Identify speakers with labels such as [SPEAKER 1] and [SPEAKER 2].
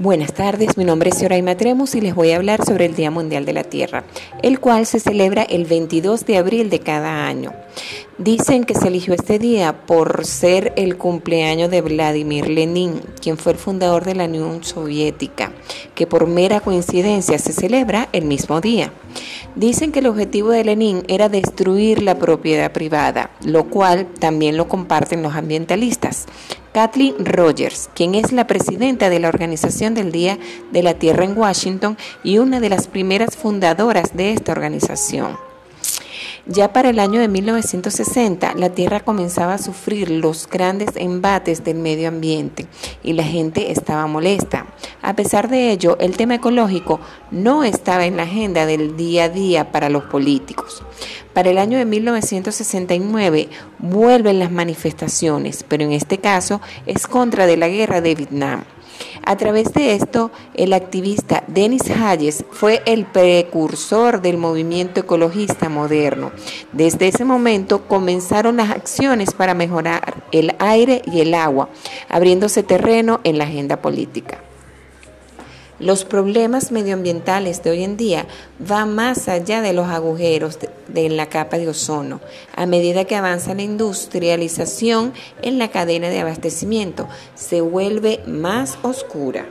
[SPEAKER 1] Buenas tardes, mi nombre es Yoraima Tremus y les voy a hablar sobre el Día Mundial de la Tierra, el cual se celebra el 22 de abril de cada año. Dicen que se eligió este día por ser el cumpleaños de Vladimir Lenin, quien fue el fundador de la Unión Soviética, que por mera coincidencia se celebra el mismo día. Dicen que el objetivo de Lenin era destruir la propiedad privada, lo cual también lo comparten los ambientalistas. Kathleen Rogers, quien es la presidenta de la Organización del Día de la Tierra en Washington y una de las primeras fundadoras de esta organización. Ya para el año de 1960, la Tierra comenzaba a sufrir los grandes embates del medio ambiente y la gente estaba molesta. A pesar de ello, el tema ecológico no estaba en la agenda del día a día para los políticos. Para el año de 1969 vuelven las manifestaciones, pero en este caso es contra de la guerra de Vietnam. A través de esto, el activista Dennis Hayes fue el precursor del movimiento ecologista moderno. Desde ese momento comenzaron las acciones para mejorar el aire y el agua, abriéndose terreno en la agenda política. Los problemas medioambientales de hoy en día van más allá de los agujeros de, la capa de ozono. A medida que avanza la industrialización en la cadena de abastecimiento, se vuelve más oscura.